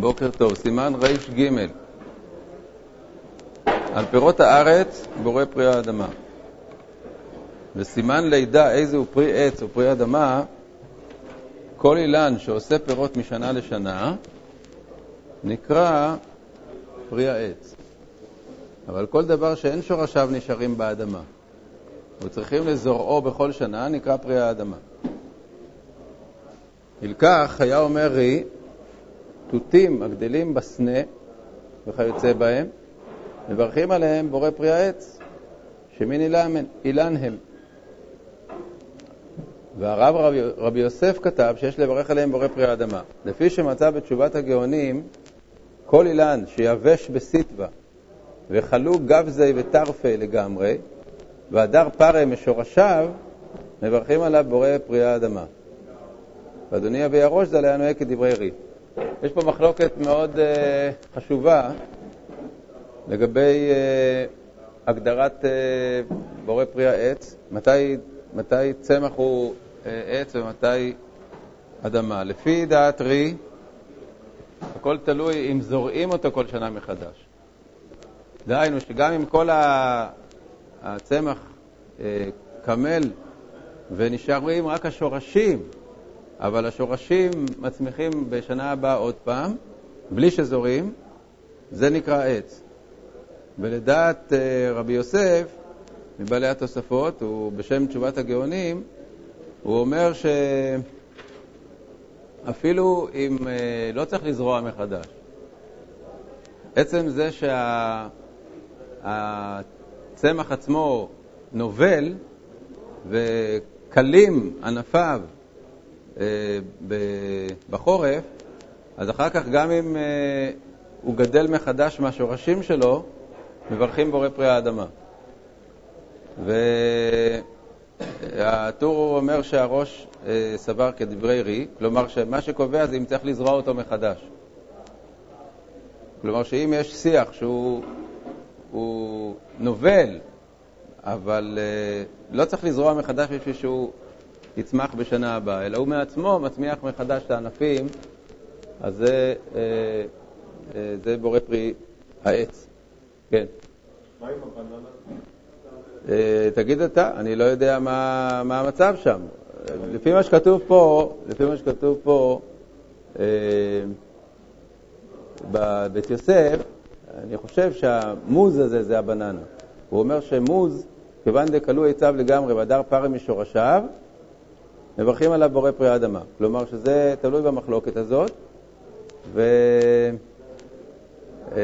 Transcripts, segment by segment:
בוקר טוב, סימן ר"ג על פירות הארץ בורא פרי האדמה. וסימן לידה איזה הוא פרי עץ או פרי אדמה, כל אילן שעושה פירות משנה לשנה נקרא פרי העץ. אבל כל דבר שאין שורשיו נשארים באדמה וצריכים לזורעו בכל שנה נקרא פרי האדמה. ילקח היה אומר רי, תותים הגדלים בסנה וכיוצא בהם, מברכים עליהם בורא פרי העץ, שמין אילן, אילן הם. והרב רבי, רבי יוסף כתב שיש לברך עליהם בורא פרי האדמה. לפי שמצא בתשובת הגאונים, כל אילן שיבש בסיטווה וחלו גבזי וטרפי לגמרי, והדר פרה משורשיו, מברכים עליו בורא פרי האדמה. ואדוני אבי הראש זה היה נוהג כדברי רי. יש פה מחלוקת מאוד uh, חשובה לגבי uh, הגדרת uh, בורא פרי העץ, מתי, מתי צמח הוא uh, עץ ומתי אדמה. לפי דעת רי, הכל תלוי אם זורעים אותו כל שנה מחדש. דהיינו שגם אם כל הצמח קמל ונשארים רק השורשים, אבל השורשים מצמיחים בשנה הבאה עוד פעם, בלי שזורים, זה נקרא עץ. ולדעת אה, רבי יוסף, מבעלי התוספות, הוא בשם תשובת הגאונים, הוא אומר שאפילו אם אה, לא צריך לזרוע מחדש, עצם זה שהצמח עצמו נובל וקלים ענפיו בחורף, אז אחר כך גם אם אה, הוא גדל מחדש מהשורשים שלו, מברכים בורא פרי האדמה. והטור אומר שהראש אה, סבר כדברי רי, כלומר שמה שקובע זה אם צריך לזרוע אותו מחדש. כלומר שאם יש שיח שהוא נובל, אבל לא צריך לזרוע מחדש בשביל שהוא יצמח בשנה הבאה, אלא הוא מעצמו מצמיח מחדש את הענפים, אז זה, אה, אה, זה בורא פרי העץ. כן. מה עם הבננה? אה, תגיד אתה, אני לא יודע מה, מה המצב שם. לפי מה שכתוב פה, לפי מה שכתוב פה, בבית יוסף, אני חושב שהמוז הזה זה הבננה. הוא אומר שמוז, כיוון דקלו עצב לגמרי והדר פרם משורשיו, מברכים עליו בורא פרי האדמה. כלומר שזה תלוי במחלוקת הזאת, ו... אה,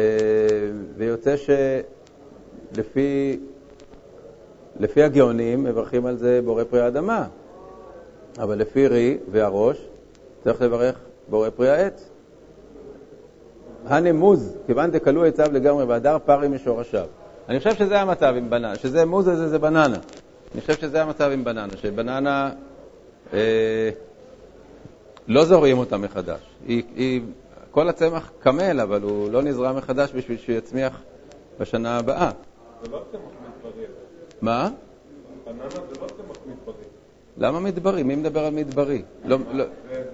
ויוצא שלפי לפי הגאונים מברכים על זה בורא פרי האדמה, אבל לפי רי והראש צריך לברך בורא פרי העץ. הנמוז, כיוון דקלו עצב לגמרי והדר פרי משורשיו. אני חושב שזה המצב עם בננה, שזה מוז הזה זה בננה. אני חושב שזה המצב עם בננה, שבננה לא זורעים אותה מחדש. היא, היא, כל הצמח קמל, אבל הוא לא נזרע מחדש בשביל שהוא יצמיח בשנה הבאה. זה לא צמח מדברי. מה? בננה זה לא צמח מדברי. למה מדברי? מי מדבר על מדברי? לא, לא,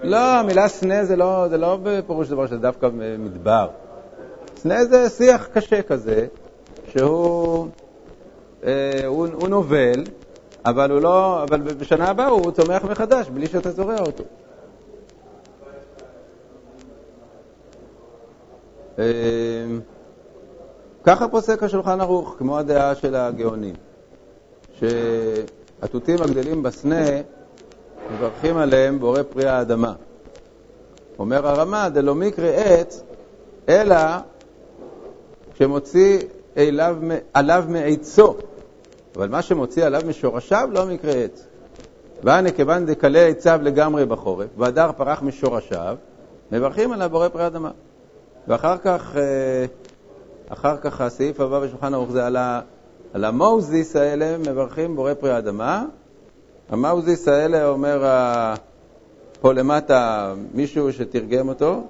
לא המילה סנה זה לא, זה לא בפירוש דבר שזה דווקא מדבר. סנה זה שיח קשה כזה, שהוא אה, הוא, הוא נובל, אבל, הוא לא, אבל בשנה הבאה הוא צומח מחדש, בלי שאתה זורע אותו. אמ, ככה פוסק השולחן ערוך, כמו הדעה של הגאונים, שהתותים הגדלים בסנה, מברכים עליהם בורא פרי האדמה. אומר הרמ"א, דלא מקרה עץ, אלא כשמוציא אליו, עליו מעצו, אבל מה שמוציא עליו משורשיו לא מקרה עץ. והנה כיוון דקלה עצב לגמרי בחורף, והדר פרח משורשיו, מברכים עליו בורא פרי אדמה. ואחר כך, אה, אחר כך הסעיף הבא בשולחן ערוך זה על, ה, על המוזיס האלה, מברכים בורא פרי אדמה. המוזיס האלה אומר פה למטה מישהו שתרגם אותו,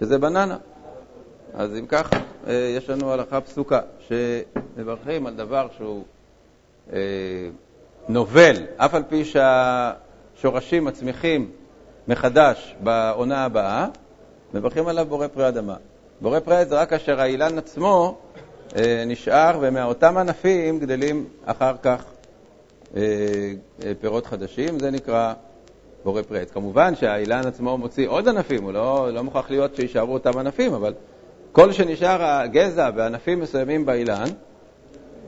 שזה בננה. אז אם כך, אה, יש לנו הלכה פסוקה, שמברכים על דבר שהוא נובל, אף על פי שהשורשים מצמיחים מחדש בעונה הבאה, מברכים עליו בורא פרי אדמה. בורא פרי זה רק כאשר האילן עצמו אה, נשאר, ומאותם ענפים גדלים אחר כך אה, אה, פירות חדשים, זה נקרא בורא פרי עץ. כמובן שהאילן עצמו מוציא עוד ענפים, הוא לא, לא מוכרח להיות שיישארו אותם ענפים, אבל כל שנשאר הגזע בענפים מסוימים באילן,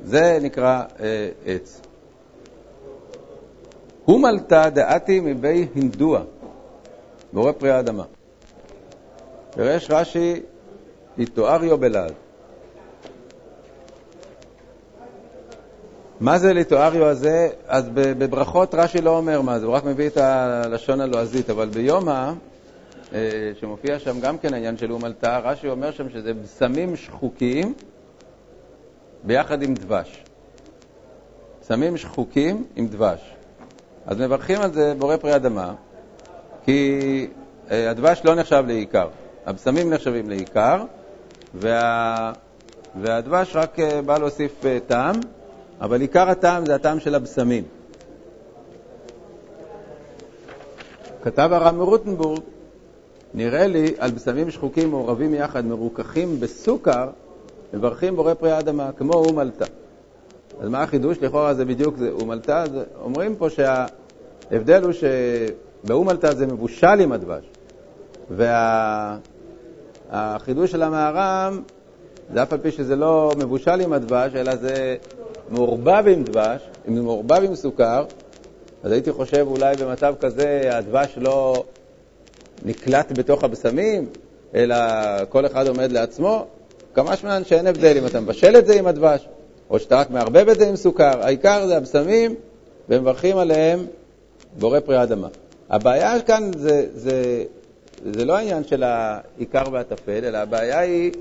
זה נקרא אה, עץ. הוא מלטה דעתי מבי הינדוע, בורא פרי האדמה. פירש רש"י, ליטואריו בלעד. מה זה ליטואריו הזה? אז בברכות רש"י לא אומר מה זה, הוא רק מביא את הלשון הלועזית, אבל ביומא, אה, שמופיע שם גם כן העניין של אומלתא, רש"י אומר שם שזה בשמים שחוקים ביחד עם דבש. בשמים שחוקים עם דבש. אז מברכים על זה בורא פרי אדמה, כי אה, הדבש לא נחשב לעיקר. הבשמים נחשבים לעיקר, וה... והדבש רק אה, בא להוסיף טעם. אבל עיקר הטעם זה הטעם של הבשמים. כתב הרב מרוטנבורג, נראה לי על בשמים שחוקים מעורבים יחד, מרוככים בסוכר, מברכים בורא פרי האדמה, כמו אומלתא. אז מה החידוש? לכאורה זה בדיוק זה אומלתא. אומרים פה שההבדל הוא שבאומלתא זה מבושל עם הדבש, והחידוש וה... של המהר"ם זה אף על פי שזה לא מבושל עם הדבש, אלא זה מעורבב עם דבש, אם זה מעורבב עם סוכר, אז הייתי חושב אולי במצב כזה הדבש לא נקלט בתוך הבשמים, אלא כל אחד עומד לעצמו. כמה שמען שאין הבדל אם אתה מבשל את זה עם הדבש, או שאתה רק מערבב את זה עם סוכר. העיקר זה הבשמים, ומברכים עליהם בורא פרי אדמה. הבעיה כאן זה, זה, זה לא העניין של העיקר והטפל, אלא הבעיה היא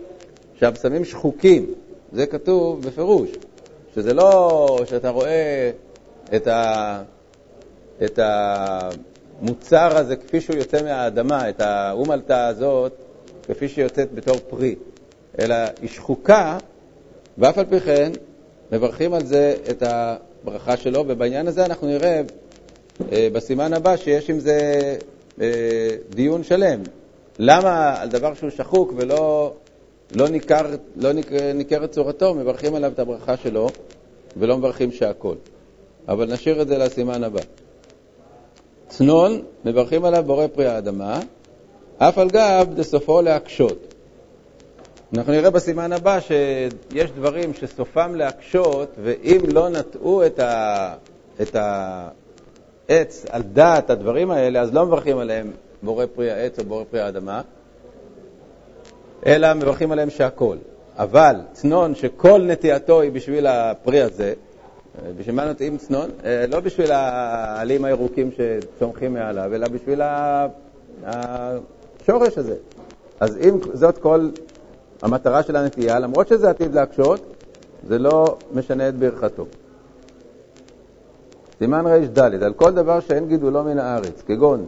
שהבשמים שחוקים. זה כתוב בפירוש. שזה לא שאתה רואה את, ה, את המוצר הזה כפי שהוא יוצא מהאדמה, את האומלתא הזאת, כפי שהיא יוצאת בתור פרי, אלא היא שחוקה, ואף על פי כן מברכים על זה את הברכה שלו, ובעניין הזה אנחנו נראה אה, בסימן הבא שיש עם זה אה, דיון שלם. למה על דבר שהוא שחוק ולא לא, ניכר, לא ניכר, ניכרת צורתו, מברכים עליו את הברכה שלו ולא מברכים שהכל. אבל נשאיר את זה לסימן הבא. צנון, מברכים עליו בורא פרי האדמה, אף על גב דסופו להקשות. אנחנו נראה בסימן הבא שיש דברים שסופם להקשות, ואם לא נטעו את, ה... את העץ על דעת הדברים האלה, אז לא מברכים עליהם בורא פרי העץ או בורא פרי האדמה, אלא מברכים עליהם שהכל. אבל צנון שכל נטייתו היא בשביל הפרי הזה, בשביל מה נוטעים צנון? אה, לא בשביל העלים הירוקים שצומחים מעליו, אלא בשביל השורש הזה. אז אם זאת כל המטרה של הנטייה, למרות שזה עתיד להקשות, זה לא משנה את ברכתו. סימן ר"ד, על כל דבר שאין גידולו מן הארץ, כגון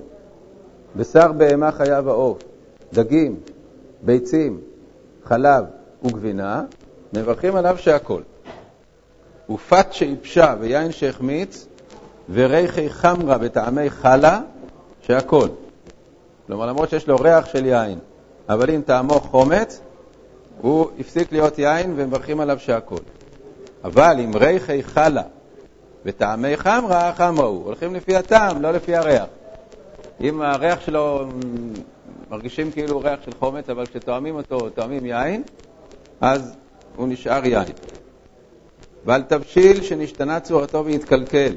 בשר בהמה חיה ועוף, דגים, ביצים, חלב וגבינה, מברכים עליו שהכל. ופת שאיפשה ויין שהחמיץ וריחי חמרה וטעמי חלה, שהכל. כלומר, למרות שיש לו ריח של יין, אבל אם טעמו חומץ, הוא הפסיק להיות יין ומברכים עליו שהכל. אבל אם ריחי חלה וטעמי חמרה, חמרה הוא. הולכים לפי הטעם, לא לפי הריח. אם הריח שלו מרגישים כאילו ריח של חומץ, אבל כשתואמים אותו, תואמים יין, אז הוא נשאר יין. ועל תבשיל שנשתנה צורתו והתקלקל.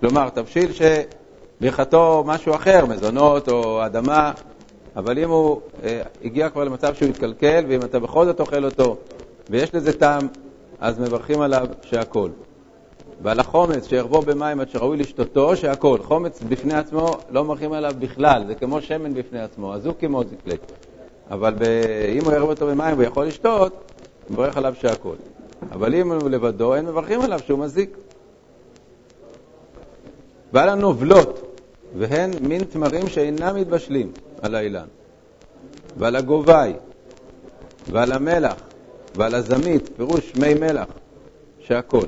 כלומר, תבשיל שברכתו משהו אחר, מזונות או אדמה, אבל אם הוא אה, הגיע כבר למצב שהוא התקלקל, ואם אתה בכל זאת אוכל אותו ויש לזה טעם, אז מברכים עליו שהכל. ועל החומץ שירבו במים עד שראוי לשתותו, שהכל. חומץ בפני עצמו לא מברכים עליו בכלל, זה כמו שמן בפני עצמו, אז הוא כמו זיקלק. אבל ב... אם הוא ירב אותו במים והוא יכול לשתות, מברך עליו שהכל. אבל אם הוא לבדו, אין מברכים עליו שהוא מזיק. ועל הנובלות, והן מין תמרים שאינם מתבשלים על האילן, ועל הגובי, ועל המלח, ועל הזמית, פירוש מי מלח, שהכל.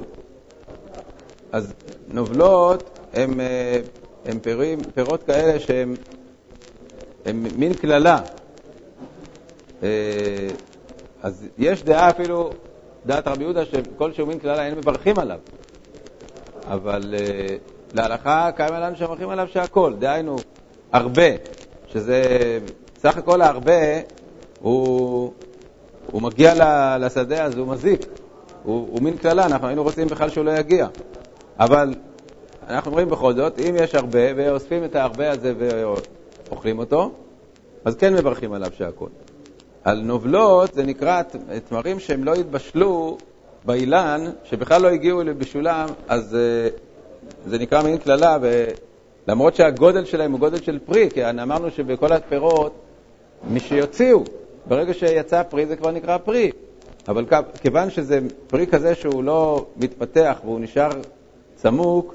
אז נובלות הם, אה, הם פירים, פירות כאלה שהם הם מין קללה, אה, אז יש דעה אפילו, דעת רבי יהודה, שכל שהוא מין קללה אין מברכים עליו. אבל אה, להלכה קיים עלינו שמברכים עליו שהכל, דהיינו, הרבה, שזה סך הכל הרבה, הוא, הוא מגיע לשדה אז הוא מזיק, הוא, הוא מין קללה, אנחנו היינו רוצים בכלל שהוא לא יגיע. אבל אנחנו אומרים בכל זאת, אם יש הרבה ואוספים את ההרבה הזה ואוכלים אותו, אז כן מברכים עליו שהכל. על נובלות זה נקרא תמרים שהם לא התבשלו באילן, שבכלל לא הגיעו לבשולם, אז אה, זה נקרא מין קללה, למרות שהגודל שלהם הוא גודל של פרי, כי אמרנו שבכל הפירות, מי שיוציאו, ברגע שיצא פרי זה כבר נקרא פרי. אבל כיוון שזה פרי כזה שהוא לא מתפתח והוא נשאר צמוק,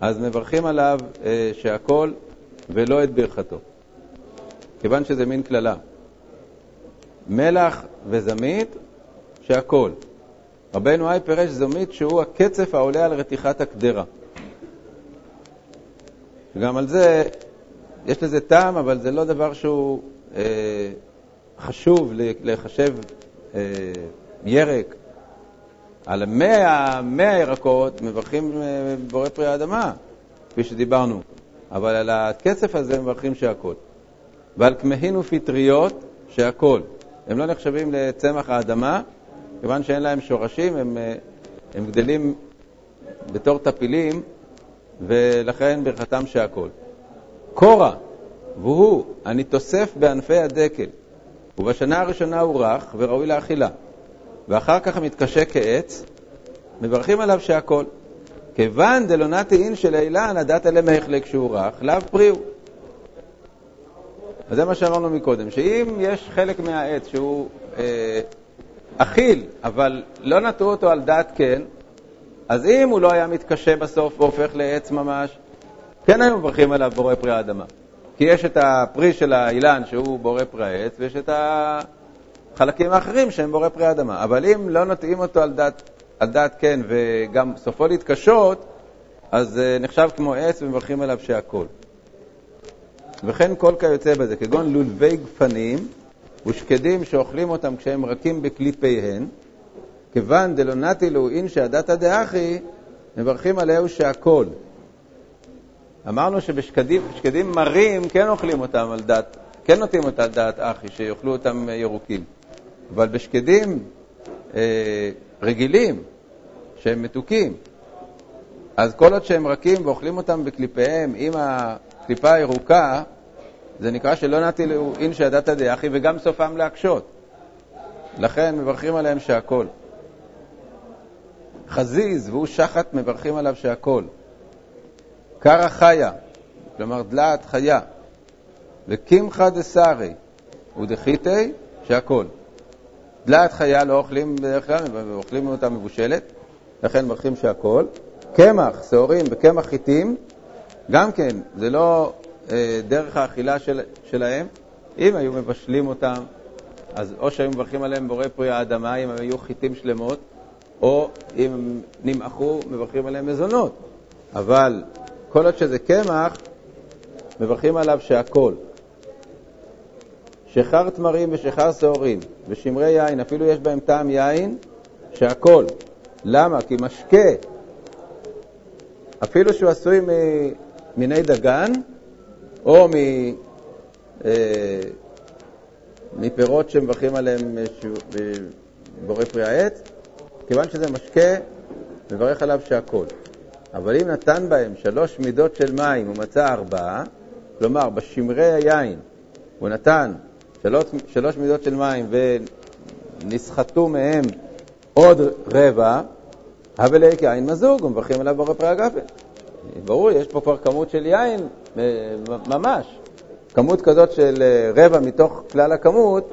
אז מברכים עליו אה, שהכל ולא את ברכתו. כיוון שזה מין קללה. מלח וזמית, שהכל. רבנו היי פירש זמית שהוא הקצף העולה על רתיחת הקדרה. וגם על זה, יש לזה טעם, אבל זה לא דבר שהוא אה, חשוב לחשב אה, ירק. על מאה, מאה ירקות מברכים אה, בורא פרי האדמה, כפי שדיברנו, אבל על הקצף הזה מברכים שהכל. ועל כמהין ופטריות שהכל. הם לא נחשבים לצמח האדמה, כיוון שאין להם שורשים, הם, אה, הם גדלים בתור טפילים, ולכן ברכתם שהכל. קורא, והוא, אני תוסף בענפי הדקל, ובשנה הראשונה הוא רך וראוי לאכילה, ואחר כך מתקשה כעץ, מברכים עליו שהכל. כיוון דלונתי אין של אילן, הדעת עליהם ההחלק שהוא רך, לאו פרי הוא. אז זה מה שאמרנו מקודם, שאם יש חלק מהעץ שהוא אה, אכיל, אבל לא נטעו אותו על דעת כן, אז אם הוא לא היה מתקשה בסוף והופך לעץ ממש, כן היו מברכים עליו בורא פרי האדמה. כי יש את הפרי של האילן שהוא בורא פרי העץ, ויש את החלקים האחרים שהם בורא פרי האדמה. אבל אם לא נוטעים אותו על דעת, על דעת כן, וגם סופו להתקשות, אז uh, נחשב כמו עץ ומברכים עליו שהכל. וכן כל כיוצא בזה, כגון לולבי גפנים ושקדים שאוכלים אותם כשהם רכים בקליפיהן, כיוון דלא נטילו אין שעדתא דאחי, מברכים עליהו שהכל. אמרנו שבשקדים מרים כן אוכלים אותם על דעת, כן נוטים אותם על דעת אחי, שיאכלו אותם ירוקים. אבל בשקדים אה, רגילים, שהם מתוקים, אז כל עוד שהם רכים ואוכלים אותם בקליפיהם עם הקליפה הירוקה, זה נקרא שלא נטילו אין שעדתא דאחי וגם סופם להקשות. לכן מברכים עליהם שהכל. חזיז והוא שחת, מברכים עליו שהכל. קרא חיה, כלומר דלעת חיה, וקמחא דסרי ודחיתי, שהכל. דלעת חיה לא אוכלים בדרך כלל, אוכלים אותה מבושלת, לכן מברכים שהכל. קמח, שעורים וקמח חיטים, גם כן, זה לא אה, דרך האכילה של, שלהם. אם היו מבשלים אותם, אז או שהיו מברכים עליהם בורא פרי האדמה, אם היו חיטים שלמות, או אם נמעכו, מברכים עליהם מזונות. אבל כל עוד שזה קמח, מברכים עליו שהכל. שחר תמרים ושחר שעורים ושמרי יין, אפילו יש בהם טעם יין, שהכל. למה? כי משקה, אפילו שהוא עשוי ממיני דגן או מ... אה, מפירות שמברכים עליהם בורא פרי העץ, כיוון שזה משקה, מברך עליו שהכל. אבל אם נתן בהם שלוש מידות של מים ומצא ארבעה, כלומר, בשמרי היין הוא נתן שלוש, שלוש מידות של מים ונסחטו מהם עוד רבע, הבלי כיין מזוג, ומברכים עליו בורא פרי הגפן. ברור, יש פה כבר כמות של יין אה, ממש. כמות כזאת של אה, רבע מתוך כלל הכמות,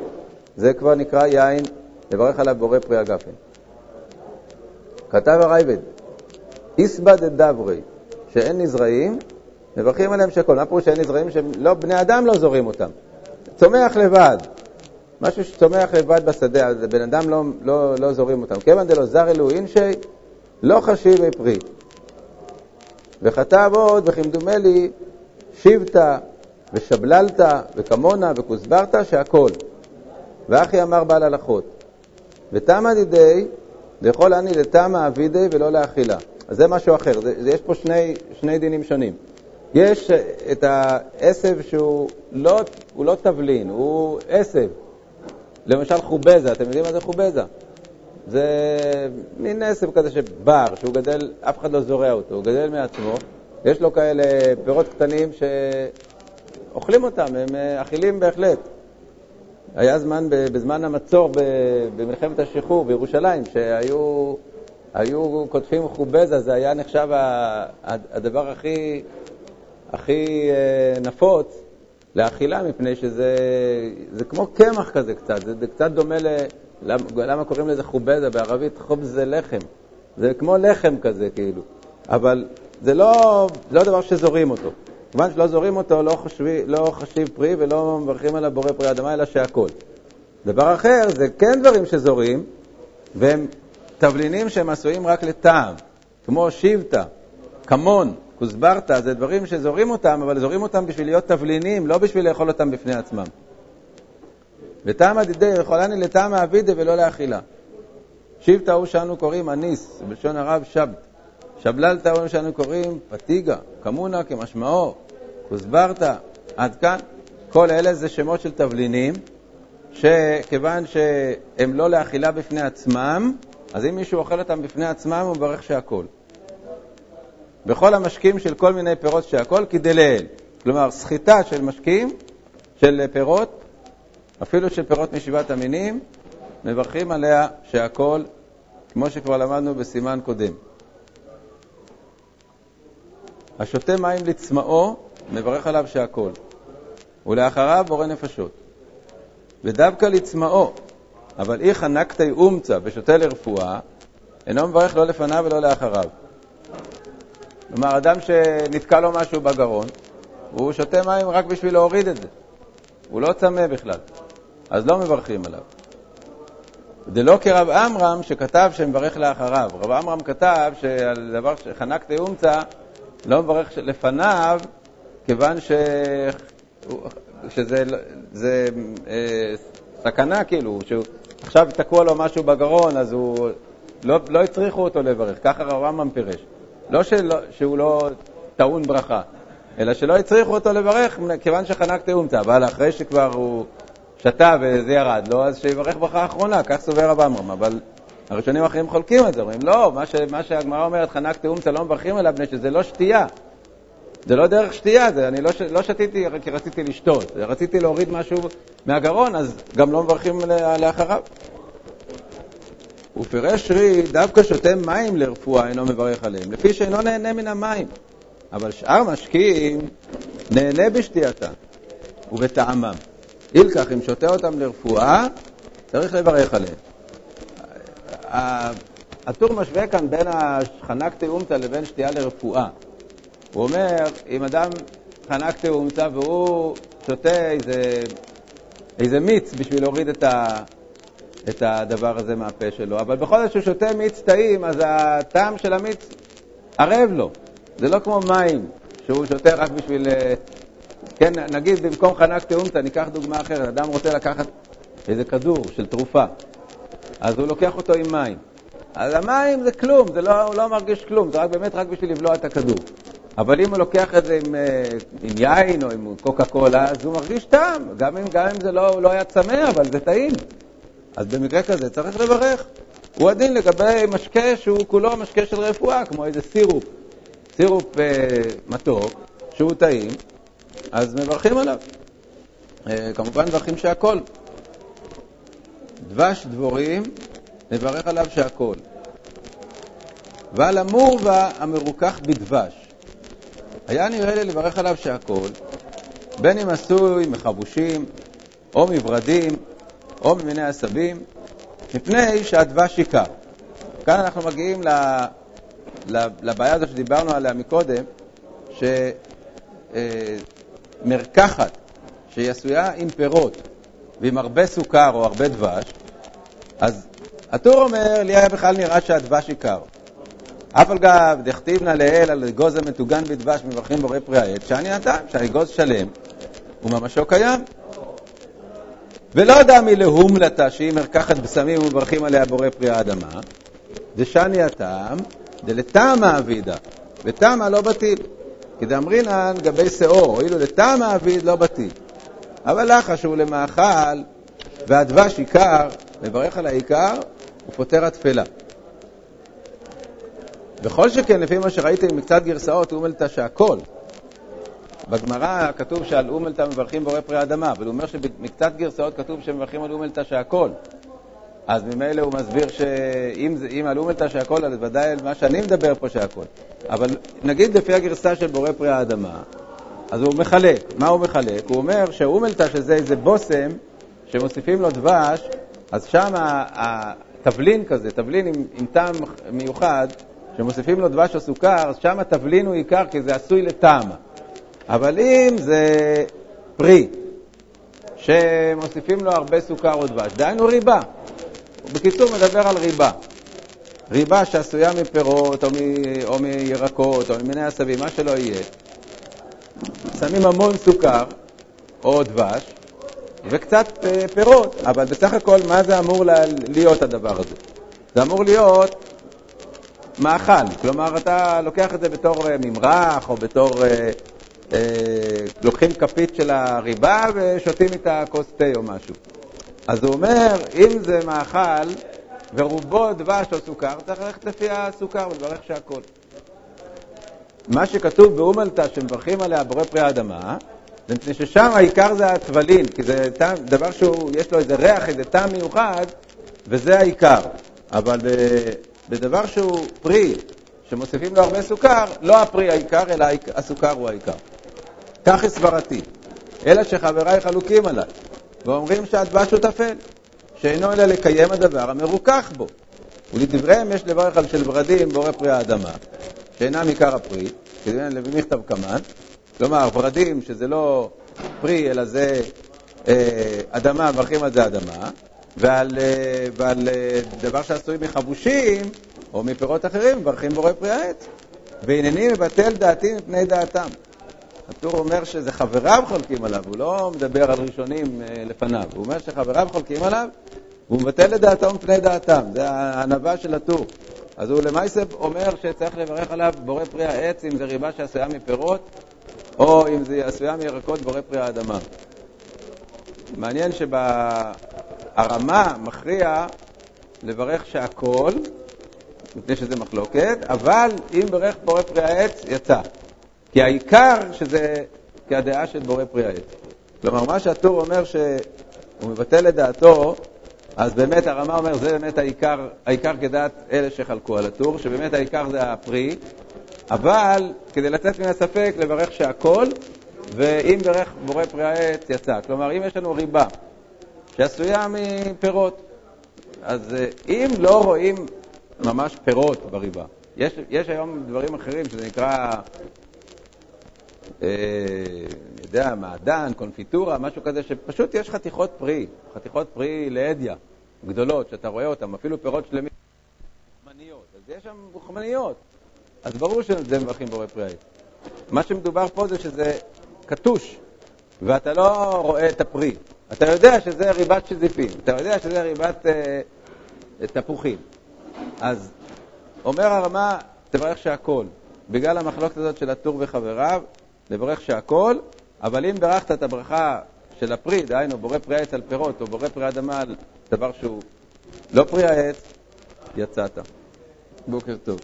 זה כבר נקרא יין, לברך עליו בורא פרי הגפן. כתב הרייבד, איסבא דדברי, שאין נזרעים, מברכים עליהם שהכל. מה פירוש שאין נזרעים? שלא, בני אדם לא זורים אותם. צומח לבד. משהו שצומח לבד בשדה, אז בן אדם לא, לא, לא זורים אותם. כיוון דלא זר אלו אינשי, לא חשיבי פרי. וכתב עוד, וכמדומה שבטה ושבללתא וכמונה וכוסברתא, שהכל. ואחי אמר בעל הלכות. ותמא דידי, לאכול אני לתמא אבידי ולא לאכילה. אז זה משהו אחר, זה, זה, יש פה שני, שני דינים שונים. יש את העשב שהוא לא, לא תבלין, הוא עשב. למשל חובזה, אתם יודעים מה זה חובזה? זה מין עשב כזה שבר, שהוא גדל, אף אחד לא זורע אותו, הוא גדל מעצמו, יש לו כאלה פירות קטנים שאוכלים אותם, הם אה, אכילים בהחלט. היה זמן, בזמן המצור במלחמת השחרור בירושלים, שהיו היו קוטפים חובזה, זה היה נחשב הדבר הכי, הכי אה, נפוץ לאכילה, מפני שזה זה כמו קמח כזה קצת, זה, זה קצת דומה ל... למה, למה קוראים לזה חובזה? בערבית חובז זה לחם. זה כמו לחם כזה, כאילו. אבל זה לא, לא דבר שזורים אותו. כיוון שלא זורים אותו, לא, חשבי, לא חשיב פרי ולא מברכים עליו בורא פרי אדמה, אלא שהכול. דבר אחר, זה כן דברים שזורים, והם תבלינים שהם עשויים רק לטעם, כמו שיבטה, כמון, כוסברתא, זה דברים שזורים אותם, אבל זורים אותם בשביל להיות תבלינים, לא בשביל לאכול אותם בפני עצמם. וטעם הדידי יכולני לטעם האבידה ולא לאכילה. שיבטה הוא שאנו קוראים אניס, בלשון הרב שבת. שבללתא הוא שאנו קוראים פתיגה, כמונה כמשמעו, כוסברתא, עד כאן. כל אלה זה שמות של תבלינים, שכיוון שהם לא לאכילה בפני עצמם, אז אם מישהו אוכל אותם בפני עצמם, הוא מברך שהכל. בכל המשקים של כל מיני פירות שהכל כדלעיל. כלומר, סחיטה של משקים, של פירות, אפילו של פירות משבעת המינים, מברכים עליה שהכל, כמו שכבר למדנו בסימן קודם. השותה מים לצמאו, מברך עליו שהכל. ולאחריו בורא נפשות. ודווקא לצמאו, אבל איך הנקתי אומצה ושותה לרפואה, אינו מברך לא לפניו ולא לאחריו. כלומר, אדם שנתקע לו משהו בגרון, הוא שותה מים רק בשביל להוריד את זה. הוא לא צמא בכלל, אז לא מברכים עליו. זה לא כרב עמרם שכתב שמברך לאחריו. רב עמרם כתב שעל דבר שחנקתי אומצה, לא מברך לפניו, כיוון ש... שזה זה, אה, סכנה, כאילו, שהוא עכשיו תקוע לו משהו בגרון, אז הוא... לא, לא הצריכו אותו לברך, ככה רב רמב"ם פירש. לא שלא, שהוא לא טעון ברכה, אלא שלא הצריכו אותו לברך כיוון שחנק תאומצה, אבל אחרי שכבר הוא שתה וזה ירד לו, אז שיברך ברכה אחרונה, כך סובר רב עמרם. אבל הראשונים האחרים חולקים על זה, אומרים, לא, מה, ש, מה שהגמרא אומרת, חנק תאומצה לא מברכים עליו, מפני שזה לא שתייה. זה לא דרך שתייה, זה, אני לא, לא שתיתי כי רציתי לשתות, רציתי להוריד משהו מהגרון, אז גם לא מברכים לאחריו. ופירש רי, דווקא שותה מים לרפואה אינו מברך עליהם, לפי שאינו נהנה מן המים. אבל שאר משקיעים נהנה בשתייתה ובטעמם. אילקח, אם שותה אותם לרפואה, צריך לברך עליהם. הטור משווה כאן בין החנק תאומתא לבין שתייה לרפואה. הוא אומר, אם אדם חנק תאומצה והוא שותה איזה, איזה מיץ בשביל להוריד את, ה, את הדבר הזה מהפה שלו, אבל בכל זאת שהוא שותה מיץ טעים, אז הטעם של המיץ ערב לו. זה לא כמו מים, שהוא שותה רק בשביל... אה, כן, נגיד במקום חנק תאומצה, ניקח דוגמה אחרת, אדם רוצה לקחת איזה כדור של תרופה, אז הוא לוקח אותו עם מים. אז המים זה כלום, זה לא, הוא לא מרגיש כלום, זה רק באמת רק בשביל לבלוע את הכדור. אבל אם הוא לוקח את זה עם, אה, עם יין או עם קוקה קולה, אז הוא מרגיש טעם, גם אם, גם אם זה לא, לא היה צמא, אבל זה טעים. אז במקרה כזה צריך לברך. הוא הדין לגבי משקה שהוא כולו משקה של רפואה, כמו איזה סירופ, סירופ אה, מתוק, שהוא טעים, אז מברכים עליו. אה, כמובן מברכים שהכל. דבש דבורים, נברך עליו שהכל. ועל המורווה המרוכך בדבש. היה נראה לי לברך עליו שהכל, בין אם עשוי מחבושים, או מברדים, או ממיני עשבים, מפני שהדבש עיקר. כאן אנחנו מגיעים לבעיה הזאת שדיברנו עליה מקודם, שמרקחת שהיא עשויה עם פירות ועם הרבה סוכר או הרבה דבש, אז הטור אומר, לי היה בכלל נראה שהדבש עיקר. אף על גב דכתיב נא לאל על אגוז המטוגן בדבש מברכים בורא פרי העט, שאני נתן, שהאגוז שלם וממשו קיים. ולא דמי להומלתא, שהיא מרקחת בשמים ומברכים עליה בורא פרי האדמה, דשני הטעם, דלתמא אבידא, ותמא לא בטיל. כדאמרינן גבי שאור, אילו לטעם אביד לא בטיל. אבל לך שהוא למאכל והדבש עיקר, מברך על העיקר, הוא פותר התפלה. בכל שכן, לפי מה שראיתי מקצת גרסאות, אומלתא שהכל. בגמרא כתוב שעל אומלתא מברכים בורא פרי האדמה, אבל הוא אומר שבמקצת גרסאות כתוב שמברכים על אומלתא שהכל. אז ממילא הוא מסביר שאם על אומלתא שהכל, אז ודאי על מה שאני מדבר פה שהכל. אבל נגיד לפי הגרסה של בורא פרי האדמה, אז הוא מחלק. מה הוא מחלק? הוא אומר שאומלתא שזה איזה בושם שמוסיפים לו דבש, אז שם התבלין כזה, תבלין עם, עם טעם מיוחד, שמוסיפים לו דבש או סוכר, אז שם התבלין הוא עיקר כי זה עשוי לטעם. אבל אם זה פרי שמוסיפים לו הרבה סוכר או דבש, דהיינו ריבה. בקיצור, מדבר על ריבה. ריבה שעשויה מפירות או, מ, או מירקות או ממיני עשבים, מה שלא יהיה. שמים המון סוכר או דבש וקצת אה, פירות, אבל בסך הכל מה זה אמור להיות הדבר הזה? זה אמור להיות מאכל, כלומר אתה לוקח את זה בתור אה, ממרח או בתור... אה, אה, לוקחים כפית של הריבה ושותים איתה כוס תה או משהו. אז הוא אומר, אם זה מאכל ורובו דבש או סוכר, צריך ללכת לפי הסוכר ולברך שהכל. מה שכתוב באומלתא שמברכים עליה בורא פרי האדמה, זה מפני ששם העיקר זה הטבלין, כי זה טעם, דבר שיש לו איזה ריח, איזה טעם מיוחד, וזה העיקר. אבל בדבר שהוא פרי, שמוסיפים לו הרבה סוכר, לא הפרי העיקר, אלא הסוכר הוא העיקר. כך הסברתי. אלא שחבריי חלוקים עליי, ואומרים שהדבש הוא טפל, שאינו אלא לקיים הדבר המרוכך בו. ולדבריהם יש לברך על של ורדים בורא פרי האדמה, שאינם עיקר הפרי, כדמיין לוי מכתב קמן, כלומר, ורדים שזה לא פרי, אלא זה אה, אדמה, מברכים על זה אדמה, ועל, אה, ועל אה, דבר שעשוי מחבושים, או מפירות אחרים, מברכים בורא פרי העץ. והנני מבטל דעתי מפני דעתם. הטור אומר שזה חבריו חולקים עליו, הוא לא מדבר על ראשונים אה, לפניו, הוא אומר שחבריו חולקים עליו, והוא מבטל את דעתו מפני דעתם, זה הענווה של הטור. אז הוא למעשה אומר שצריך לברך עליו בורא פרי העץ, אם זה ריבה שעשויה מפירות, או אם זה עשויה מירקות בורא פרי האדמה. מעניין שהרמה מכריע לברך שהכל, מפני שזה מחלוקת, אבל אם ברך בורא פרי העץ, יצא. כי העיקר שזה כהדעה של בורא פרי העץ. כלומר, מה שהטור אומר שהוא מבטל את דעתו, אז באמת הרמה אומר, זה באמת העיקר, העיקר כדעת אלה שחלקו על הטור, שבאמת העיקר זה הפרי, אבל כדי לצאת מן הספק, לברך שהכל, ואם ברך בורא פרי העץ, יצא. כלומר, אם יש לנו ריבה שעשויה מפירות, אז אה, אם לא רואים ממש פירות בריבה, יש, יש היום דברים אחרים שזה נקרא אה, אני יודע, מעדן, קונפיטורה, משהו כזה, שפשוט יש חתיכות פרי, חתיכות פרי לאדיה, גדולות, שאתה רואה אותן, אפילו פירות שלמים. חמניות, אז יש שם חמניות. אז ברור שזה מברכים בורא פרי העץ. מה שמדובר פה זה שזה קטוש, ואתה לא רואה את הפרי. אתה יודע שזה ריבת שזיפים, אתה יודע שזה ריבת אה, תפוחים. אז אומר הרמה, תברך שהכל. בגלל המחלוקת הזאת של הטור וחבריו, לברך שהכל, אבל אם ברכת את הברכה של הפרי, דהיינו בורא פרי העץ על פירות, או בורא פרי אדמה על דבר שהוא לא פרי העץ, יצאת. בוקר טוב.